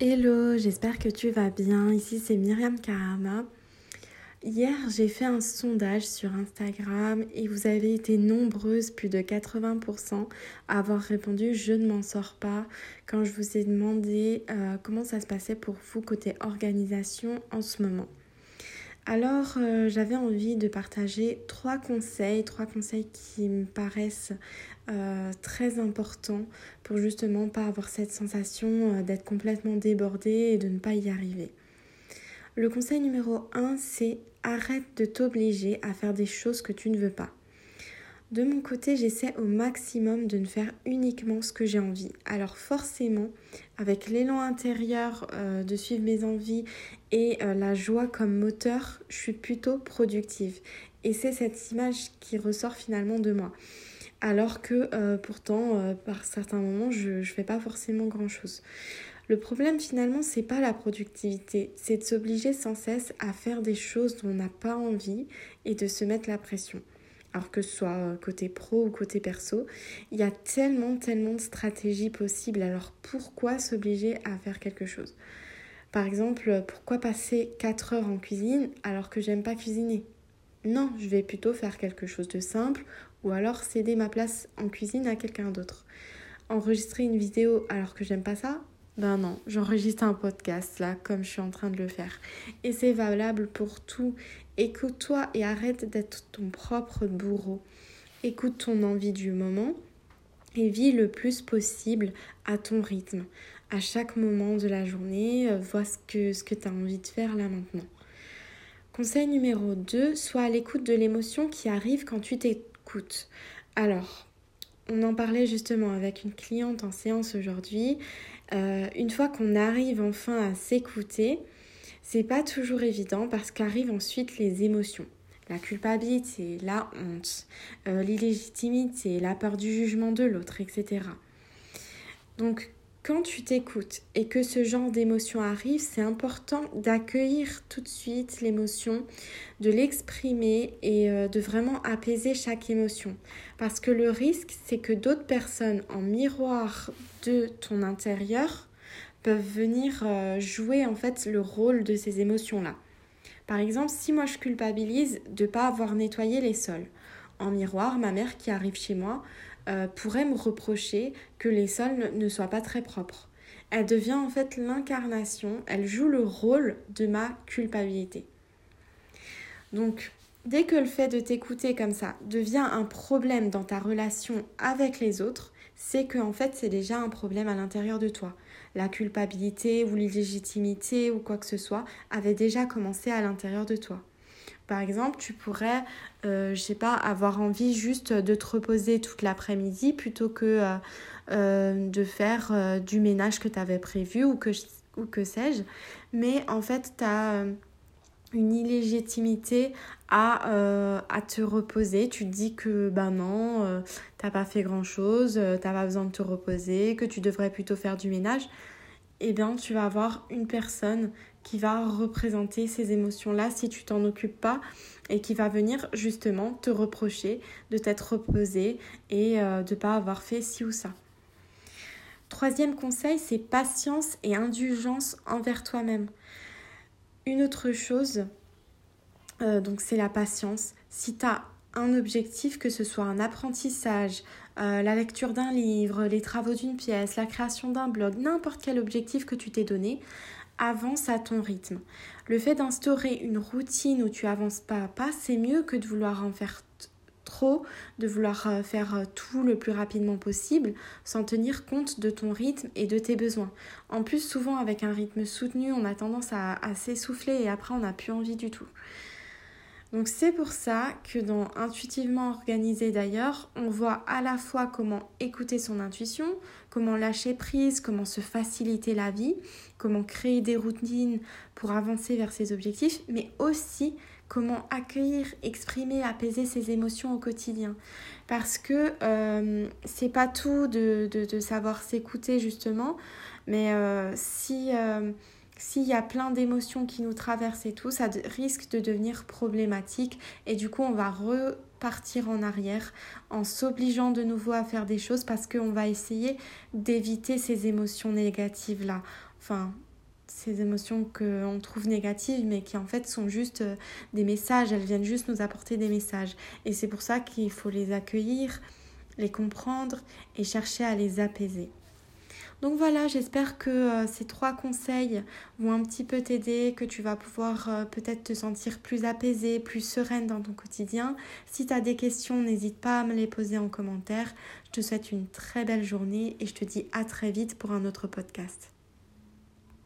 Hello, j'espère que tu vas bien. Ici c'est Myriam Karama. Hier j'ai fait un sondage sur Instagram et vous avez été nombreuses, plus de 80%, à avoir répondu je ne m'en sors pas quand je vous ai demandé euh, comment ça se passait pour vous côté organisation en ce moment. Alors, euh, j'avais envie de partager trois conseils, trois conseils qui me paraissent euh, très importants pour justement pas avoir cette sensation euh, d'être complètement débordée et de ne pas y arriver. Le conseil numéro un, c'est arrête de t'obliger à faire des choses que tu ne veux pas. De mon côté, j'essaie au maximum de ne faire uniquement ce que j'ai envie. Alors forcément, avec l'élan intérieur euh, de suivre mes envies et euh, la joie comme moteur, je suis plutôt productive. Et c'est cette image qui ressort finalement de moi. Alors que euh, pourtant, par certains moments, je ne fais pas forcément grand-chose. Le problème finalement, c'est pas la productivité, c'est de s'obliger sans cesse à faire des choses dont on n'a pas envie et de se mettre la pression alors que ce soit euh, côté pro ou côté perso, il y a tellement, tellement de stratégies possibles. Alors pourquoi s'obliger à faire quelque chose? Par exemple, pourquoi passer 4 heures en cuisine alors que j'aime pas cuisiner? Non, je vais plutôt faire quelque chose de simple ou alors céder ma place en cuisine à quelqu'un d'autre. Enregistrer une vidéo alors que j'aime pas ça? Ben non, j'enregistre un podcast là, comme je suis en train de le faire. Et c'est valable pour tout. Écoute-toi et arrête d'être ton propre bourreau. Écoute ton envie du moment et vis le plus possible à ton rythme. À chaque moment de la journée, euh, vois ce que, ce que tu as envie de faire là maintenant. Conseil numéro 2, sois à l'écoute de l'émotion qui arrive quand tu t'écoutes. Alors, on en parlait justement avec une cliente en séance aujourd'hui. Euh, une fois qu'on arrive enfin à s'écouter, c'est pas toujours évident parce qu'arrivent ensuite les émotions. La culpabilité, la honte, euh, l'illégitimité, la peur du jugement de l'autre, etc. Donc quand tu t'écoutes et que ce genre d'émotion arrive, c'est important d'accueillir tout de suite l'émotion, de l'exprimer et euh, de vraiment apaiser chaque émotion. Parce que le risque, c'est que d'autres personnes en miroir de ton intérieur peuvent venir euh, jouer en fait le rôle de ces émotions-là. Par exemple, si moi je culpabilise de ne pas avoir nettoyé les sols, en miroir, ma mère qui arrive chez moi euh, pourrait me reprocher que les sols ne soient pas très propres. Elle devient en fait l'incarnation, elle joue le rôle de ma culpabilité. Donc, dès que le fait de t'écouter comme ça devient un problème dans ta relation avec les autres, c'est que en fait c'est déjà un problème à l'intérieur de toi. La culpabilité ou l'illégitimité ou quoi que ce soit avait déjà commencé à l'intérieur de toi. Par exemple, tu pourrais, euh, je sais pas, avoir envie juste de te reposer toute l'après-midi plutôt que euh, euh, de faire du ménage que tu avais prévu ou que, sais-je. Mais en fait, tu as une illégitimité à, à te reposer. Tu te dis que ben non, t'as pas fait grand-chose, t'as pas besoin de te reposer, que tu devrais plutôt faire du ménage. Eh bien, tu vas avoir une personne qui va représenter ces émotions-là si tu t'en occupes pas et qui va venir justement te reprocher de t'être reposé et euh, de ne pas avoir fait ci ou ça. Troisième conseil, c'est patience et indulgence envers toi-même. Une autre chose, euh, donc c'est la patience. Si tu as un objectif, que ce soit un apprentissage, euh, la lecture d'un livre, les travaux d'une pièce, la création d'un blog, n'importe quel objectif que tu t'es donné, avance à ton rythme. Le fait d'instaurer une routine où tu avances pas à pas, c'est mieux que de vouloir en faire trop, de vouloir euh, faire euh, tout le plus rapidement possible sans tenir compte de ton rythme et de tes besoins. En plus, souvent avec un rythme soutenu, on a tendance à, à s'essouffler et après on n'a plus envie du tout. Donc c'est pour ça que dans Intuitivement organisé d'ailleurs, on voit à la fois comment écouter son intuition, comment lâcher prise, comment se faciliter la vie, comment créer des routines pour avancer vers ses objectifs, mais aussi comment accueillir, exprimer, apaiser ses émotions au quotidien. Parce que euh, c'est pas tout de, savoir s'écouter justement, mais euh, si... Euh, s'il y a plein d'émotions qui nous traversent et tout, ça risque de devenir problématique et du coup on va repartir en arrière en s'obligeant de nouveau à faire des choses parce qu'on va essayer d'éviter ces émotions négatives-là. Enfin, ces émotions qu'on trouve négatives mais qui en fait sont juste euh, des messages, elles viennent juste nous apporter des messages. Et c'est pour ça qu'il faut les accueillir, les comprendre et chercher à les apaiser. Donc voilà, j'espère que euh, ces trois conseils vont un petit peu t'aider, que tu vas pouvoir euh, peut-être te sentir plus apaisée, plus sereine dans ton quotidien. Si tu as des questions, n'hésite pas à me les poser en commentaire. Je te souhaite une très belle journée et je te dis à très vite pour un autre podcast.